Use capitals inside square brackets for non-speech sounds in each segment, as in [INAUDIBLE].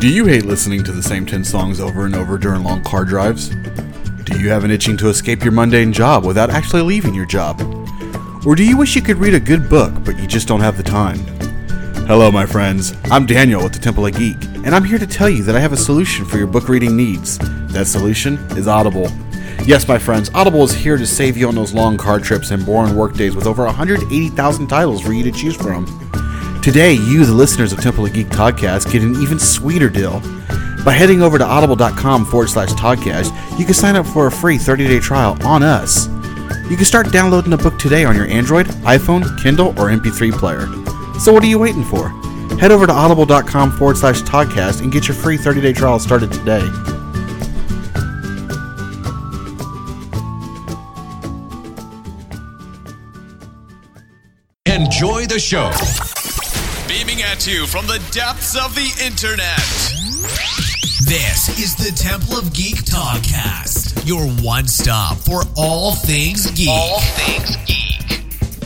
Do you hate listening to the same 10 songs over and over during long car drives? Do you have an itching to escape your mundane job without actually leaving your job? Or do you wish you could read a good book, but you just don't have the time? Hello, my friends. I'm Daniel with the Temple of Geek, and I'm here to tell you that I have a solution for your book reading needs. That solution is Audible. Yes, my friends, Audible is here to save you on those long car trips and boring work days with over 180,000 titles for you to choose from. Today, you, the listeners of Temple of Geek podcast, get an even sweeter deal. By heading over to audible.com forward slash podcast, you can sign up for a free 30 day trial on us. You can start downloading the book today on your Android, iPhone, Kindle, or MP3 player. So, what are you waiting for? Head over to audible.com forward slash podcast and get your free 30 day trial started today. Enjoy the show. Beaming at you from the depths of the internet. This is the Temple of Geek Podcast, your one stop for all things geek. All things geek.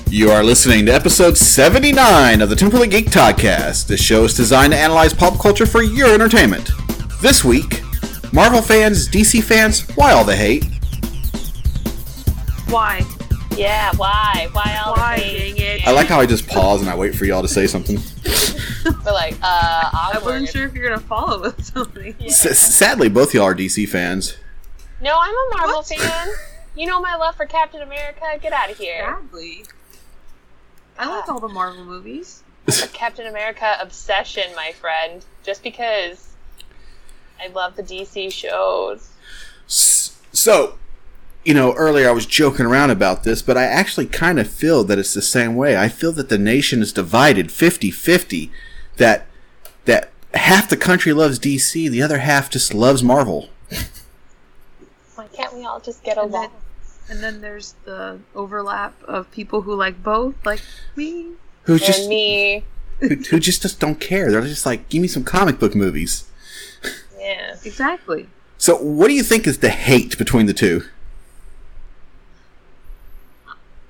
You are listening to episode 79 of the Temple of Geek Podcast. This show is designed to analyze pop culture for your entertainment. This week, Marvel fans, DC fans, why all the hate? Why? Yeah, why? Why all Why, the hate? Dang it. I like how I just pause and I wait for y'all to say something. [LAUGHS] But like, uh, I wasn't sure if you're gonna follow with something. Yeah. S- sadly, both y'all are DC fans. No, I'm a Marvel What? fan. You know my love for Captain America. Get out of here. Sadly. I like all the Marvel movies. A Captain America obsession, my friend. Just because I love the DC shows. So, you know, earlier I was joking around about this, but I actually kind of feel that it's the same way. I feel that the nation is divided 50-50 that that half the country loves DC, the other half just loves Marvel. Why can't we all just get And along? then, and then there's the overlap of people who like both, like me. Who And just me. who, who just just don't care. They're just like, "Give me some comic book movies." Yeah. Exactly. So, what do you think is the hate between the two?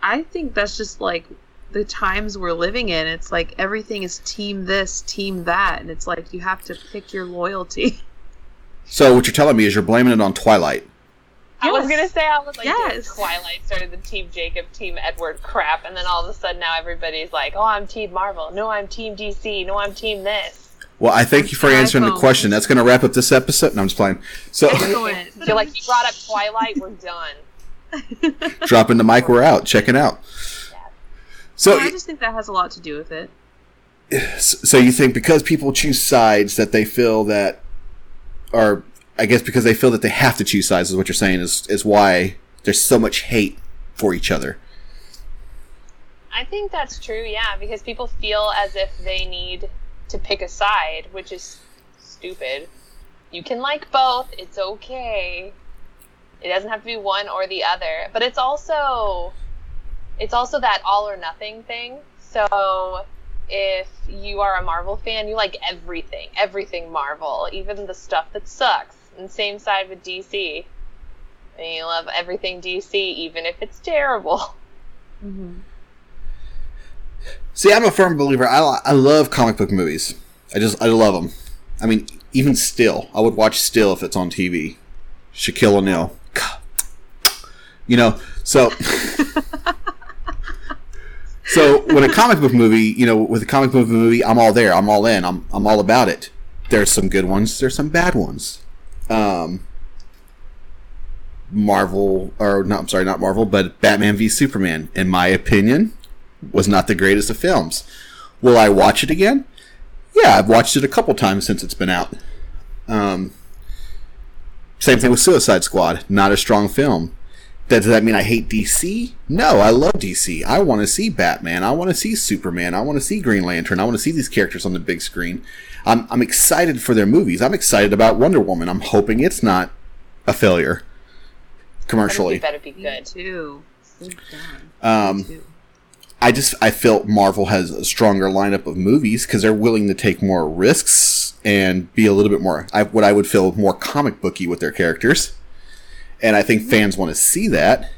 I think that's just like the times we're living in. It's like everything is team this, team that, and it's like you have to pick your loyalty. [LAUGHS] So, what you're telling me is you're blaming it on Twilight. I was gonna say I was like, Yes. yes. Twilight started the Team Jacob, Team Edward crap, and then all of a sudden now everybody's like, oh, I'm Team Marvel. No, I'm Team DC. No, I'm Team this. Well, I thank you for answering the question. That's going to wrap up this episode. No, I'm just playing. So, Excellent. I like you brought up Twilight. We're done. [LAUGHS] dropping the mic, we're out. Checking out. So, I just think that has a lot to do with it. so you think because people choose sides that they feel that, or I guess because they feel that they have to choose sides is what you're saying is is why there's so much hate for each other. I think that's true, yeah, because people feel as if they need to pick a side, which is stupid. You can like both, it's okay. It doesn't have to be one or the other. But it's also it's also that all or nothing thing. So if you are a Marvel fan, you like everything, everything Marvel, even the stuff that sucks. And same side with DC. And you love everything DC, even if it's terrible. [LAUGHS] Mm-hmm. See, I'm a firm believer. I, I love comic book movies. I just I love them. I mean, even still, I would watch still if it's on TV. Shaquille O'Neal, you know. So, [LAUGHS] so when a comic book movie, you know, with a comic book movie, I'm all there. I'm all in. I'm I'm all about it. There's some good ones. There's some bad ones. Um, Marvel, or not? I'm sorry, not Marvel, but Batman v Superman. In my opinion, was not the greatest of films. Will I watch it again? Yeah, I've watched it a couple times since it's been out. Um, same thing with Suicide Squad. Not a strong film. Does that mean I hate DC? No, I love DC. I want to see Batman. I want to see Superman. I want to see Green Lantern. I want to see these characters on the big screen. I'm, I'm excited for their movies. I'm excited about Wonder Woman. I'm hoping it's not a failure commercially. Better be, better be good. too. Um, I just I feel Marvel has a stronger lineup of movies because they're willing to take more risks and be a little bit more I, what I would feel more comic booky with their characters, and I think fans want to see that.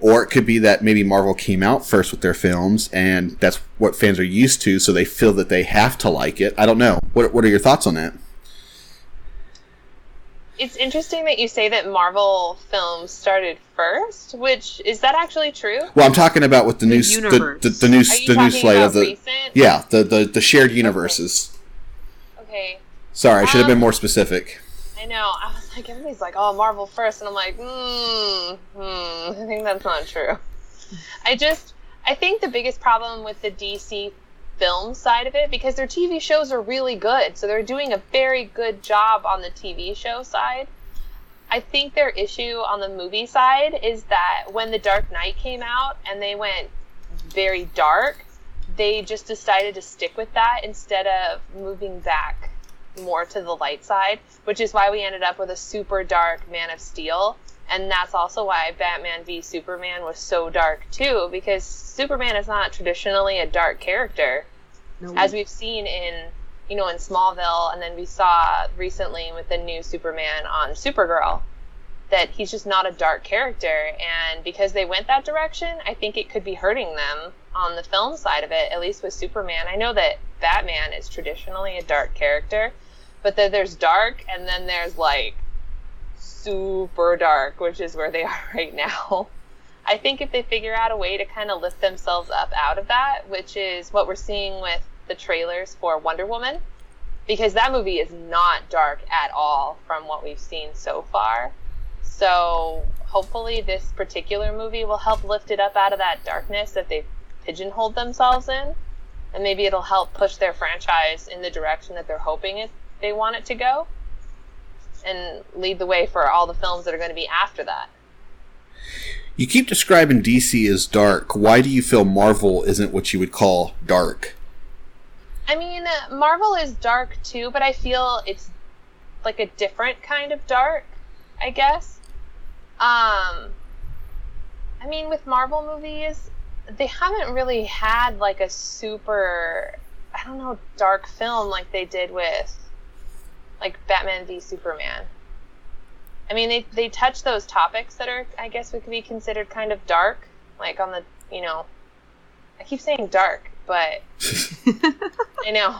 Or it could be that maybe Marvel came out first with their films, and that's what fans are used to, so they feel that they have to like it. I don't know. What What are your thoughts on that? it's interesting that you say that Marvel films started first. Which is that actually true? Well, I'm talking about with the, The new the, universe. the, the new Are s- you the new slate of the recent? yeah the, the the shared universes. Okay. Sorry, I should have been Um, more specific. I know. I was like, everybody's like, oh, Marvel first, and I'm like, hmm, hmm. I think that's not true. I just, I think the biggest problem with the DC film side of it, because their TV shows are really good, so they're doing a very good job on the TV show side. I think their issue on the movie side is that when The Dark Knight came out and they went very dark, they just decided to stick with that instead of moving back more to the light side, which is why we ended up with a super dark Man of Steel. And that's also why Batman v Superman was so dark too, because Superman is not traditionally a dark character, No, as we've seen in you know in Smallville, and then we saw recently with the new Superman on Supergirl, that he's just not a dark character. And because they went that direction, I think it could be hurting them on the film side of it, at least with Superman. I know that Batman is traditionally a dark character, but then there's dark, and then there's like super dark, which is where they [LAUGHS] are right now. I think if they figure out a way to kind of lift themselves up out of that, which is what we're seeing with the trailers for Wonder Woman, because that movie is not dark at all from what we've seen so far. So hopefully, this particular movie will help lift it up out of that darkness that they've pigeonholed themselves in, and maybe it'll help push their franchise in the direction that they're hoping it they want it to go, and lead the way for all the films that are going to be after that. You keep describing DC as dark. Why do you feel Marvel isn't what you would call dark? I mean, Marvel is dark too, but I feel it's like a different kind of dark, I guess. Um, I mean, with Marvel movies, they haven't really had like a super, I don't know, dark film like they did with like Batman v Superman. I mean, they they touch those topics that are, I guess, would be considered kind of dark, like on the, you know, I keep saying dark, but [LAUGHS] I know.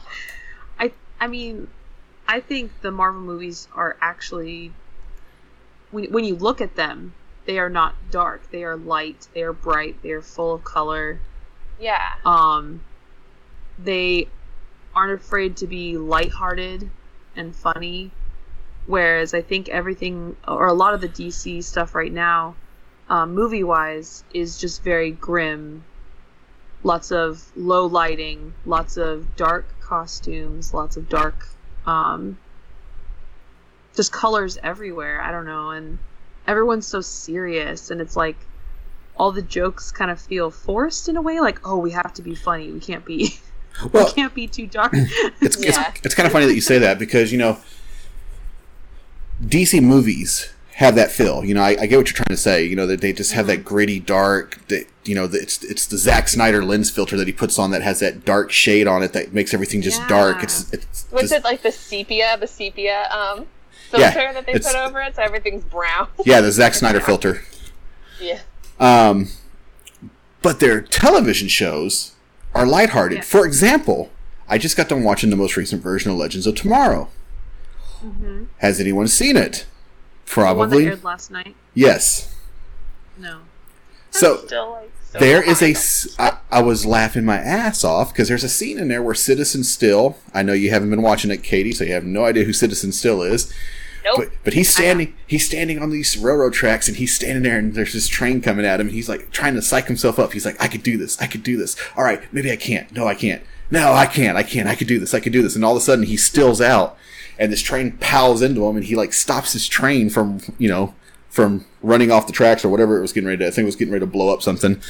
I I mean, I think the Marvel movies are actually when when you look at them, they are not dark. They are light. They are bright. They are full of color. Yeah. Um, they aren't afraid to be lighthearted and funny. Whereas I think everything, or a lot of the DC stuff right now, um, movie wise, is just very grim. Lots of low lighting, lots of dark costumes, lots of dark, um, just colors everywhere. I don't know. And everyone's so serious, and it's like all the jokes kind of feel forced in a way. Like, oh, we have to be funny. We can't be. [LAUGHS] Well, we can't be too dark. [LAUGHS] it's, Yeah. it's, it's kind of funny that you say that because, you know, DC movies have that feel. You know, I, I get what you're trying to say. You know, that they just have that gritty, dark, that, you know, that it's, it's the Zack Snyder lens filter that he puts on that has that dark shade on it that makes everything just dark. It's, it's What's just- it like the sepia, the sepia um Yeah, filter that they put over it, so everything's brown. [LAUGHS] yeah, the Zack Snyder filter. yeah. Um, but their television shows are lighthearted. Yeah. For example, I just got done watching the most recent version of Legends of Tomorrow. Mm-hmm. Has anyone seen it? The one that Probably. aired last night. Yes. No. So Still like so there is a. behind. s- I, I was laughing my ass off because there's a scene in there where Citizen Steel. I know you haven't been watching it, Katie, so you have no idea who Citizen Steel is. Nope. But but he's standing he's standing on these railroad tracks and he's standing there and there's this train coming at him and he's like trying to psych himself up. He's like, I could do this, I could do this. All right, maybe I can't. No, I can't. No, I can't. I can't. I could do this. I could do this. And all of a sudden he stills out and this train pals into him and he like stops his train from you know from running off the tracks or whatever it was getting ready to I think it was getting ready to blow up something.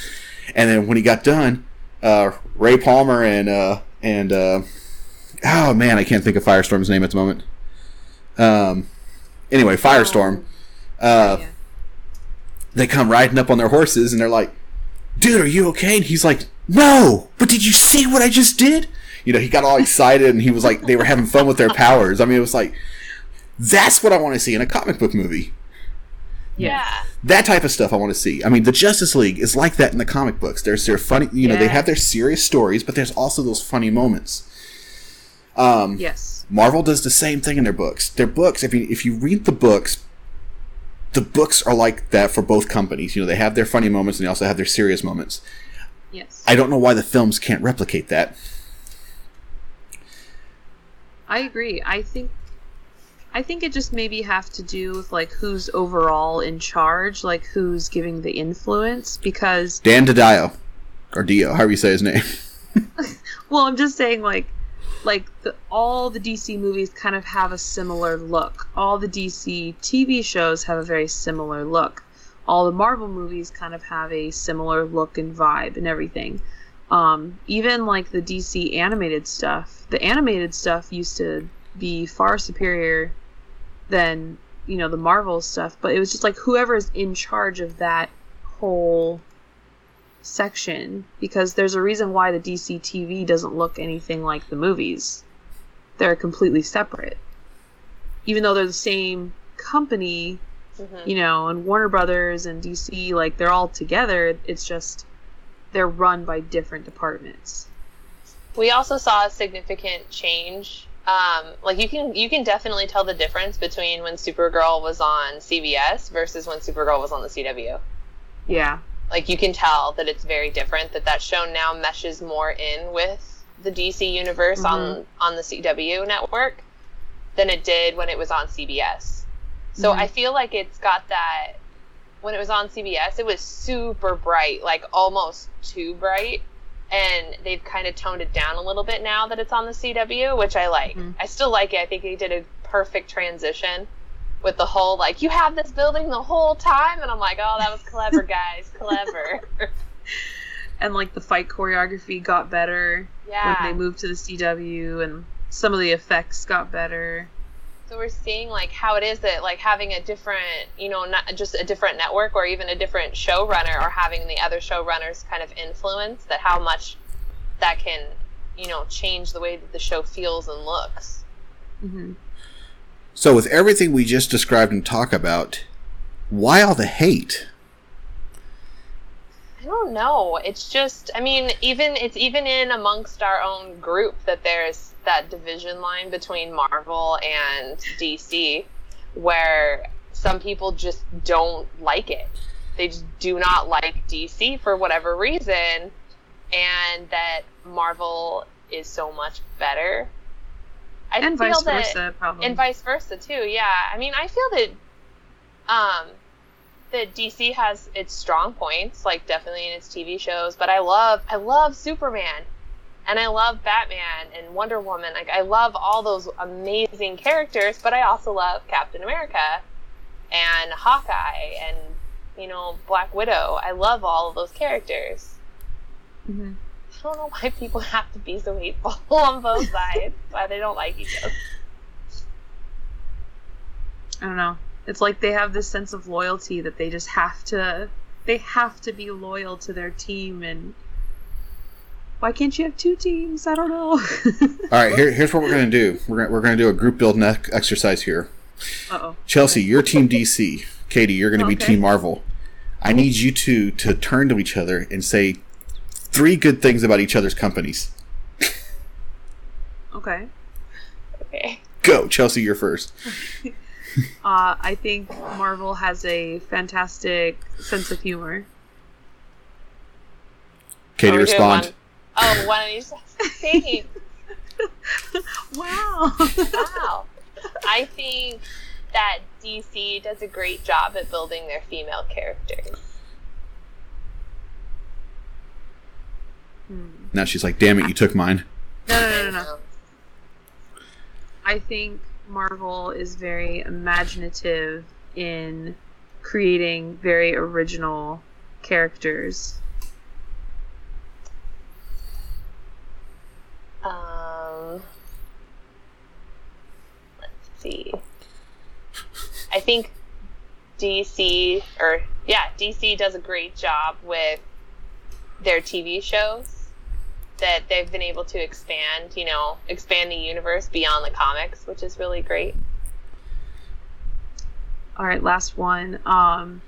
And then when he got done, uh, Ray Palmer and uh, and uh, oh man, I can't think of Firestorm's name at the moment. Um, anyway, Firestorm. Uh, yeah. they come riding up on their horses and they're like, "Dude, are you okay?" And he's like, "No, but did you see what I just did?" You know, he got all [LAUGHS] excited and he was like, they were having fun with their powers. I mean, it was like, that's what I want to see in a comic book movie. Yeah. That type of stuff I want to see. I mean, the Justice League is like that in the comic books. There's their funny, you know, they have their serious stories, but there's also those funny moments. Um, Yes. Marvel does the same thing in their books. Their books, if you if you read the books, the books are like that for both companies. You know, they have their funny moments and they also have their serious moments. Yes. I don't know why the films can't replicate that. I agree. I think I think it just maybe have to do with like who's overall in charge, like who's giving the influence because Dan DiDio, or Dio, however you say his name. [LAUGHS] [LAUGHS] well, I'm just saying like like the, all the DC movies kind of have a similar look. All the DC TV shows have a very similar look. All the Marvel movies kind of have a similar look and vibe and everything. Um, even like the DC animated stuff, the animated stuff used to be far superior than you know the Marvel stuff, but it was just like whoever's in charge of that whole section because there's a reason why the DC TV doesn't look anything like the movies. They're completely separate. Even though they're the same company, Mm-hmm. you know, and Warner Brothers and DC, like they're all together, it's just they're run by different departments. We also saw a significant change. Um, like you can you can definitely tell the difference between when Supergirl was on CBS versus when Supergirl was on the CW. Yeah. Like you can tell that it's very different. That that show now meshes more in with the DC universe on on the CW network than it did when it was on CBS. So Mhm. I feel like it's got that. When it was on CBS, it was super bright, like almost too bright. And they've kind of toned it down a little bit now that it's on the CW, which I like. Mhm. I still like it. I think they did a perfect transition with the whole like you have this building the whole time, and I'm like, oh, that was clever, guys, clever. [LAUGHS] And like the fight choreography got better yeah. when they moved to the CW and some of the effects got better. So we're seeing like how it is that like having a different, you know, not just a different network or even a different showrunner or having the other showrunners kind of influence that how much that can, you know, change the way that the show feels and looks. hmm So, with everything we just described and talk about, why all the hate? I don't know. It's just, I mean, even it's even in amongst our own group that there's that division line between Marvel and DC, where some people just don't like it. They just do not like DC for whatever reason, and that Marvel is so much better. I And feel vice that, versa, probably. and vice versa too. Yeah, I mean, I feel that um that DC has its strong points, like definitely in its TV shows. But I love I love Superman, and I love Batman and Wonder Woman. Like I love all those amazing characters. But I also love Captain America and Hawkeye and you know Black Widow. I love all of those characters. Mhm. I don't know why people have to be so hateful [LAUGHS] on both sides. why they don't like each other. I don't know. It's like they have this sense of loyalty that they just have to they have to be loyal to their team and why can't you have two teams? I don't know. [LAUGHS] All right, here, here's what we're going to do. We're going we're going to do a group building ec- exercise here. Uh-oh. Chelsea, you're Team DC. Katie, you're going to be Okay. Team Marvel. I need you two to turn to each other and say three good things about each other's companies. [LAUGHS] Okay. Okay. Go, Chelsea, you're first. [LAUGHS] Uh, I think Marvel has a fantastic sense of humor. Katie, Are we doing respond. one- Oh, one of these. [LAUGHS] Thanks. Wow. Wow. I think that DC does a great job at building their female characters. Hmm. Now she's like, damn it, you took mine. No, no, no, no, no. I think Marvel is very imaginative in creating very original characters. Um, let's see. I think DC, or yeah, DC does a great job with their TV shows that they've been able to expand, you know, expand the universe beyond the comics, which is really great. All right, last one. Um,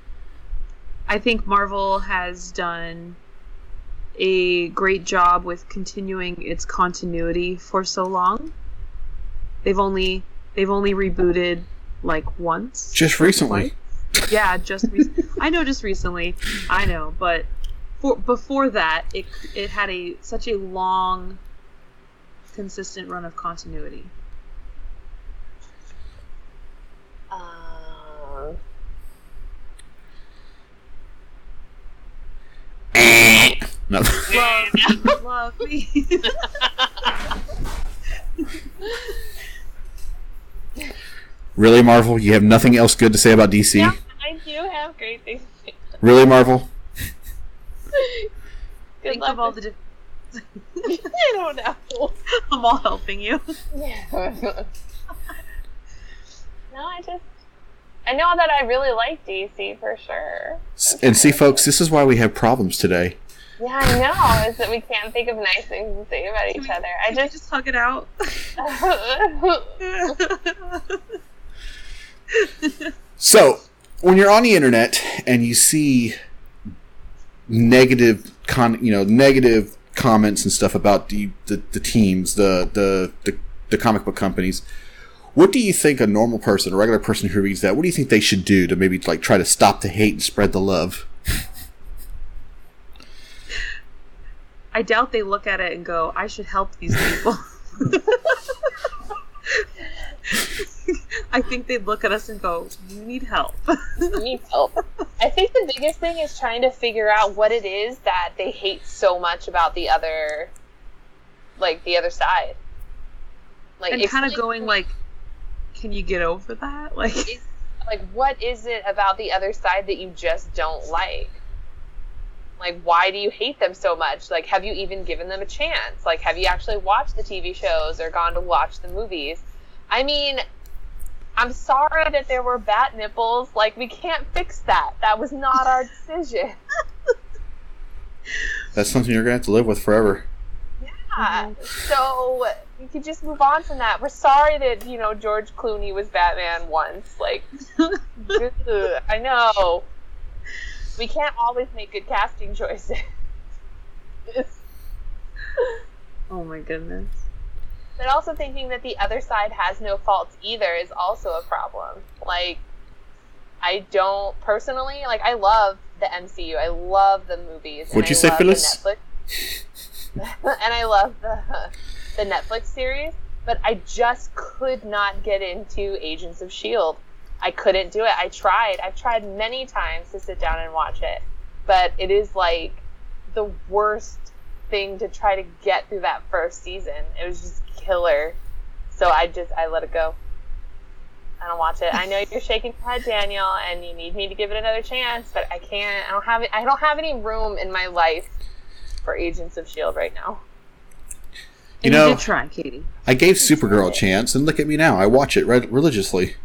I think Marvel has done a great job with continuing its continuity for so long. they've only they've only rebooted like once. Just recently. Twice. Yeah, just re- I know just recently. I know, but for, before that, it it had a such a long, consistent run of continuity. Uh. [LAUGHS] No. Love, love me. really, Marvel? You have nothing else good to say about DC? yeah, I do have great things. Really, Marvel? [LAUGHS] Good Think luck of all the. Di- [LAUGHS] I don't know. [LAUGHS] I'm all helping you. Yeah. no, I just I know that I really like DC for sure. S- And see, folks, this is why we have problems today. Yeah, I know. Is that we can't think of nice things to say about Can each we- other. I Can we just just hug it out. So, when you're on the internet and you see negative con, you know, negative comments and stuff about the the, the teams, the, the the the comic book companies, what do you think a normal person, a regular person who reads that, what do you think they should do to maybe like try to stop the hate and spread the love? I doubt they look at it and go, "I should help these people." [LAUGHS] [LAUGHS] I think they'd look at us and go, "You need help." need help. I think the biggest thing is trying to figure out what it is that they hate so much about the other, like the other side. Like and kind of going like, "Can you get over that?" [LAUGHS] Like, is, like what is it about the other side that you just don't like like why do you hate them so much like have you even given them a chance like have you actually watched the tv shows or gone to watch the movies i mean i'm sorry that there were bat nipples like we can't fix that that was not our decision [LAUGHS] That's something you're gonna have to live with forever. yeah. so you could just move on from that we're sorry that you know george clooney was batman once like Ugh, [LAUGHS] I know. We can't always make good casting choices. oh my goodness. But also thinking that the other side has no faults either is also a problem. Like, I don't personally like. I love the MCU. I love the movies. What'd you I say, Phyllis? Netflix, [LAUGHS] and I love the the Netflix series. But I just could not get into Agents of Shield. I couldn't do it. I tried. I've tried many times to sit down and watch it, but it is like the worst thing to try to get through that first season. It was just killer. So I just I let it go. I don't watch it. I know you're shaking your head, Daniel, and you need me to give it another chance, but I can't. I don't have it. I don't have any room in my life for Agents of Shield right now. You And know- did try, Katie. I gave Supergirl a chance, and look at me now. I watch it re- religiously.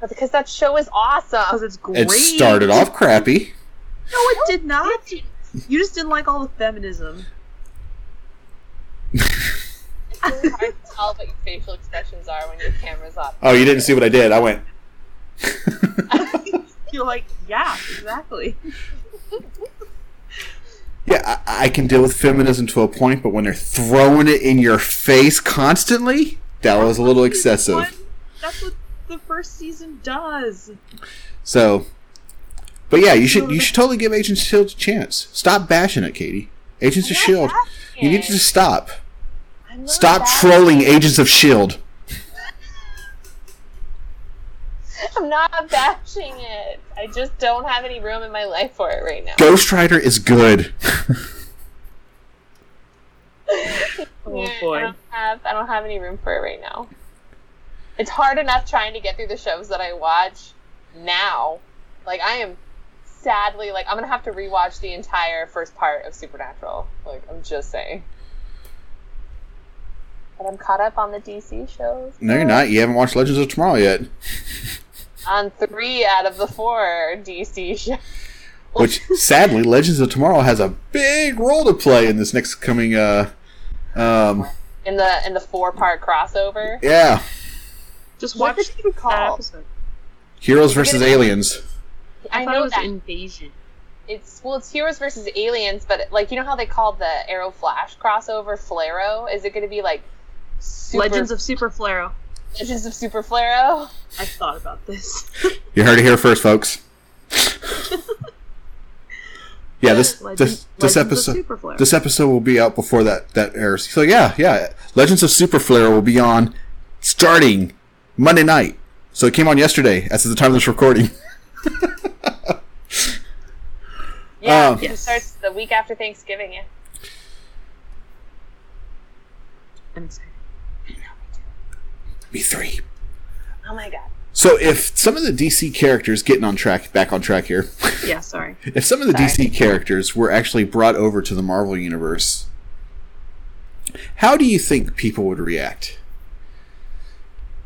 But because that show is awesome. Because awesome. it's great. It started off crappy. No, it did not. You just didn't like all the feminism. It's really hard to tell what your facial expressions are when your camera's up. Oh, you didn't see what I did. I went. [LAUGHS] [LAUGHS] You're like, yeah, exactly. Yeah, I, I can deal with feminism to a point, but when they're throwing it in your face constantly, that was a little excessive. What? That's what the first season does. So, but yeah, you should you should totally give Agents of Shield a chance. Stop bashing it, Katie. Agents of Shield, you need to just stop. I'm Stop bashing- trolling Agents of Shield. [LAUGHS] I'm not bashing it. I just don't have any room in my life for it right now. Ghost Rider is good. [LAUGHS] Oh Yeah, I boy. don't have I don't have any room for it right now. It's hard enough trying to get through the shows that I watch now. Like I am sadly like I'm gonna have to rewatch the entire first part of Supernatural. Like I'm just saying. But I'm caught up on the DC shows. No, you're not. You haven't watched Legends of Tomorrow yet, [LAUGHS] On three out of the four DC shows. which sadly, Legends of Tomorrow has a big role to play in this next coming. Uh, um, In the in the four part crossover. yeah, Just What watch did it even that call? episode. Heroes versus Aliens. I, thought know it was that. Invasion. It's well, it's Heroes versus Aliens, but like you know how they called the Arrow Flash crossover Flarrow? Is it going to be like super, Legends of Super Flarrow. Legends of Super Flarrow. I thought about this. [LAUGHS] You heard it here first, folks. [LAUGHS] yeah, this Legend- this this episode this episode will be out before that that airs. So yeah, yeah, Legends of Super Flare will be on starting Monday night. So it came on yesterday, as of the time of this recording. [LAUGHS] Yeah, Um, it starts the week after Thanksgiving. Yeah. I'm excited. Me three. Oh my god. So if some of the DC characters getting on track, back on track here, [LAUGHS] Yeah, sorry. if some of the Sorry. DC characters were actually brought over to the Marvel universe, how do you think people would react?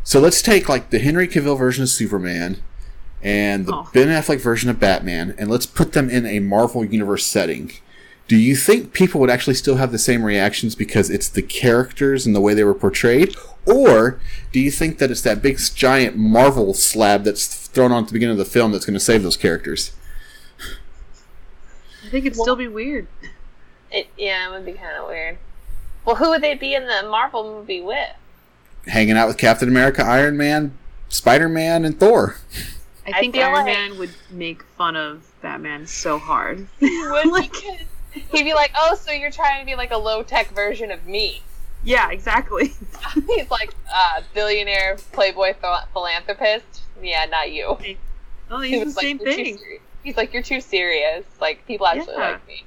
So let's take like the Henry Cavill version of Superman and the Oh. Ben Affleck version of Batman, and let's put them in a Marvel universe setting. Do you think people would actually still have the same reactions because it's the characters and the way they were portrayed? Or do you think that it's that big giant Marvel slab that's thrown on at the beginning of the film that's going to save those characters? I think it'd still be weird. It yeah, it would be kind of weird. Well, who would they be in the Marvel movie with? hanging out with Captain America, Iron Man, Spider Man, and Thor. I I think feel Iron like- Man would make fun of Batman so hard. Would [LAUGHS] Like- because he'd be like, "Oh, so you're trying to be like a low tech version of me?" yeah, exactly. [LAUGHS] He's like, uh, billionaire playboy th- philanthropist. Yeah, not you. Oh, He he's the like, same "You're too thing. seri-" He's like, "You're too serious. Like people actually Yeah. like me."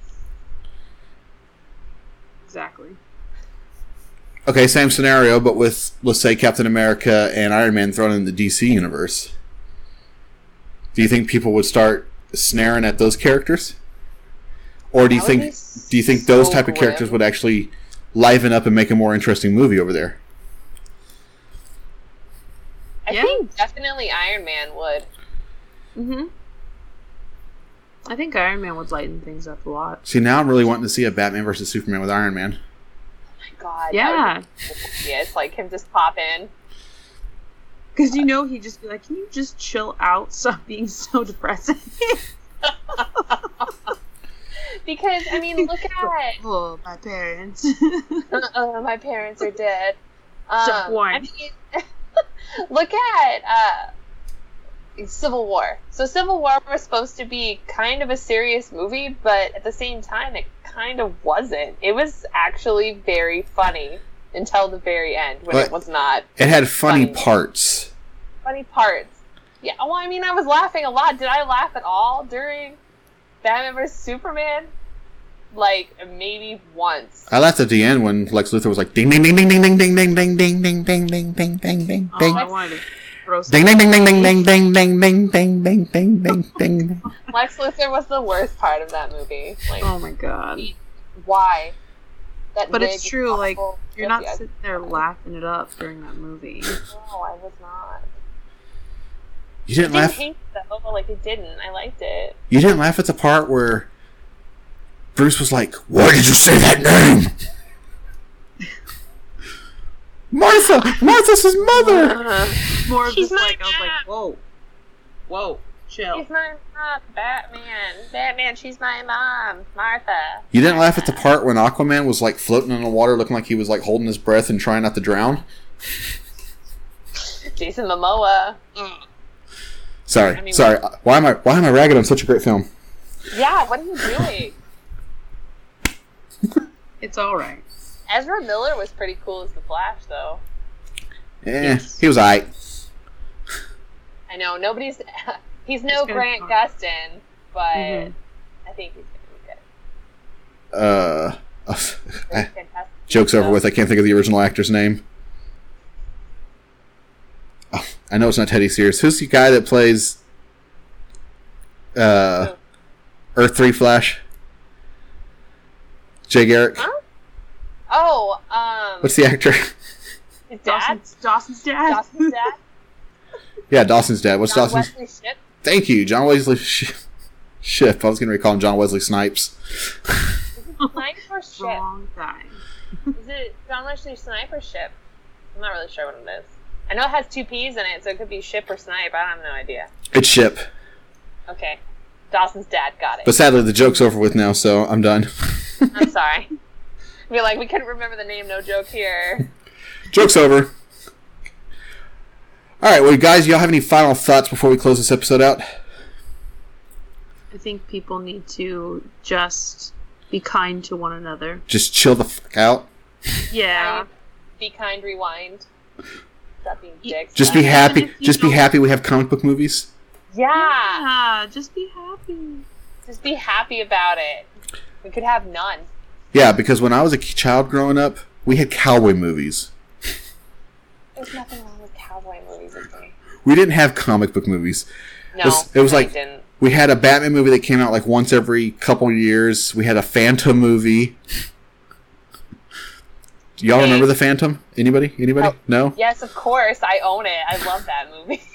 Exactly. Okay, same scenario, but with let's say Captain America and Iron Man thrown in the DC universe. Do you think people would start snaring at those characters, or do you think do you think those so type of characters would actually liven up and make a more interesting movie over there? I Yeah. think definitely Iron Man would. Mm-hmm. I think Iron Man would lighten things up a lot. See, now I'm really wanting to see a Batman versus Superman with Iron Man. Oh my God. Yeah, Yeah, it's like him just pop in. because you know he'd just be like, "Can you just chill out? Stop being so depressing." [LAUGHS] [LAUGHS] Because I mean, look [LAUGHS] at oh, my parents. uh, oh my parents are dead. Um, Step one. I mean, [LAUGHS] look at uh, Civil War. So Civil War was supposed to be kind of a serious movie, but at the same time, it kind of wasn't. It was actually very funny until the very end when But- it was not It had funny Funny. parts. funny parts. Yeah, well, I mean, I was laughing a lot. Did I laugh at all during Batman vs Superman? Like maybe once. I laughed at the end when Lex Luthor was like ding ding ding ding ding ding ding ding ding ding ding ding ding ding ding ding oh, ding I wanted ding ding ding ding ding ding ding ding ding ding ding ding ding ding. Lex Luthor was the worst part of that movie. Like, Oh my god. why? That But it's true, like. You're not sitting there laughing it up during that movie. No, I was not. You didn't didn't laugh. hate it though. Like it didn't. I liked it. You didn't laugh at the part where Bruce was like, "Why did you say that name?" Martha, Martha's his mother. Uh-huh. More of She's just like my I was like, whoa, whoa, chill. She's my mom, Batman. Batman, she's my mom, Martha. You didn't laugh at the part when Aquaman was like floating in the water, looking like he was like holding his breath and trying not to drown. Jason Momoa. Sorry, I mean- sorry. Why am I why am I ragging on such a great film? Yeah, what are you doing? [LAUGHS] It's all right. Ezra Miller was pretty cool as the Flash, though. Eh, Yes. he was alright. I know nobody's. [LAUGHS] He's no He's Grant talk. Gustin, but Mhm. I think he's gonna be good. Uh, [LAUGHS] Pretty fantastic. joke's over with. I can't think of the original actor's name. Oh, I know it's not Teddy Sears. Who's the guy that plays uh, Earth Three Flash? Jay Garrick. Huh? Oh, um, What's the actor? his dad? Dawson's, Dawson's dad. Dawson's dad? [LAUGHS] yeah, Dawson's dad. What's John Dawson's? Wesley Shipp? Thank you, John Wesley [LAUGHS] Sh- Ship. I was going to recall him John Wesley Snipes. Snipe or [LAUGHS] Ship? Wrong guy. Is it John Wesley Snipe or Ship? I'm not really sure what it is. I know it has two P's in it, so it could be Ship or Snipe. I have no idea. It's Ship. Okay. Dawson's dad got it. But sadly, the joke's over with now, so I'm done. I'm [LAUGHS] sorry. We're like, we couldn't remember the name, no joke here. Joke's over. All right, well, guys, y'all have any final thoughts before we close this episode out? I think people need to just be kind to one another. Just chill the fuck out. Yeah. Be kind, rewind. Stop being dicks. Just be happy. even if you Just be happy we have comic book movies. Yeah. Yeah, just be happy. Just be happy about it. We could have none. Yeah, because when I was a child growing up, we had cowboy movies. There's nothing wrong with cowboy movies with me. We didn't have comic book movies. No, was- it was I like- didn't. We had a Batman movie that came out like once every couple years. We had a Phantom movie. Do y'all Hey. remember the Phantom? Anybody? Anybody? Oh, no? Yes, of course. I own it. I love that movie. [LAUGHS]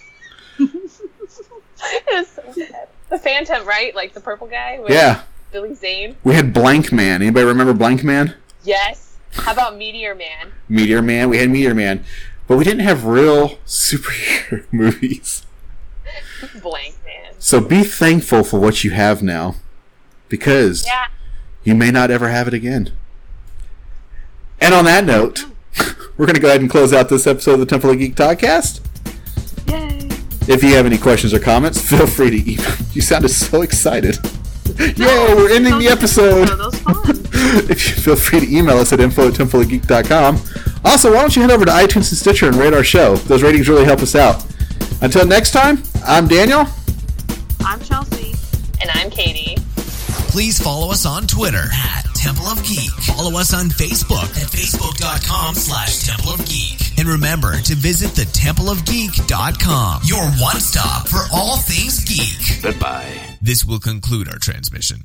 it so sad. The Phantom, right? Like the purple guy with Yeah. Billy Zane. We had Blankman. Anybody remember Blankman? Yes. How about Meteor Man? Meteor Man. We had Meteor Man. But we didn't have real superhero [LAUGHS] movies. Blankman. So be thankful for what you have now. Because Yeah. you may not ever have it again. And on that note, [LAUGHS] we're going to go ahead and close out this episode of the Temple of Geek podcast. Yay. If you have any questions or comments, feel free to email. [LAUGHS] You sounded so excited. [LAUGHS] Yay, we're ending the episode. That was fun. [LAUGHS] if you feel free to email us at info at templeofgeek.com. Also, why don't you head over to iTunes and Stitcher and rate our show? Those ratings really help us out. Until next time, I'm Daniel. I'm Chelsea. And I'm Katie. Please follow us on Twitter at Temple of Geek. Follow us on Facebook at facebook.com slash Temple of Geek. And remember to visit the Temple of templeofgeek.com, your one stop for all things geek. Goodbye. This will conclude our transmission.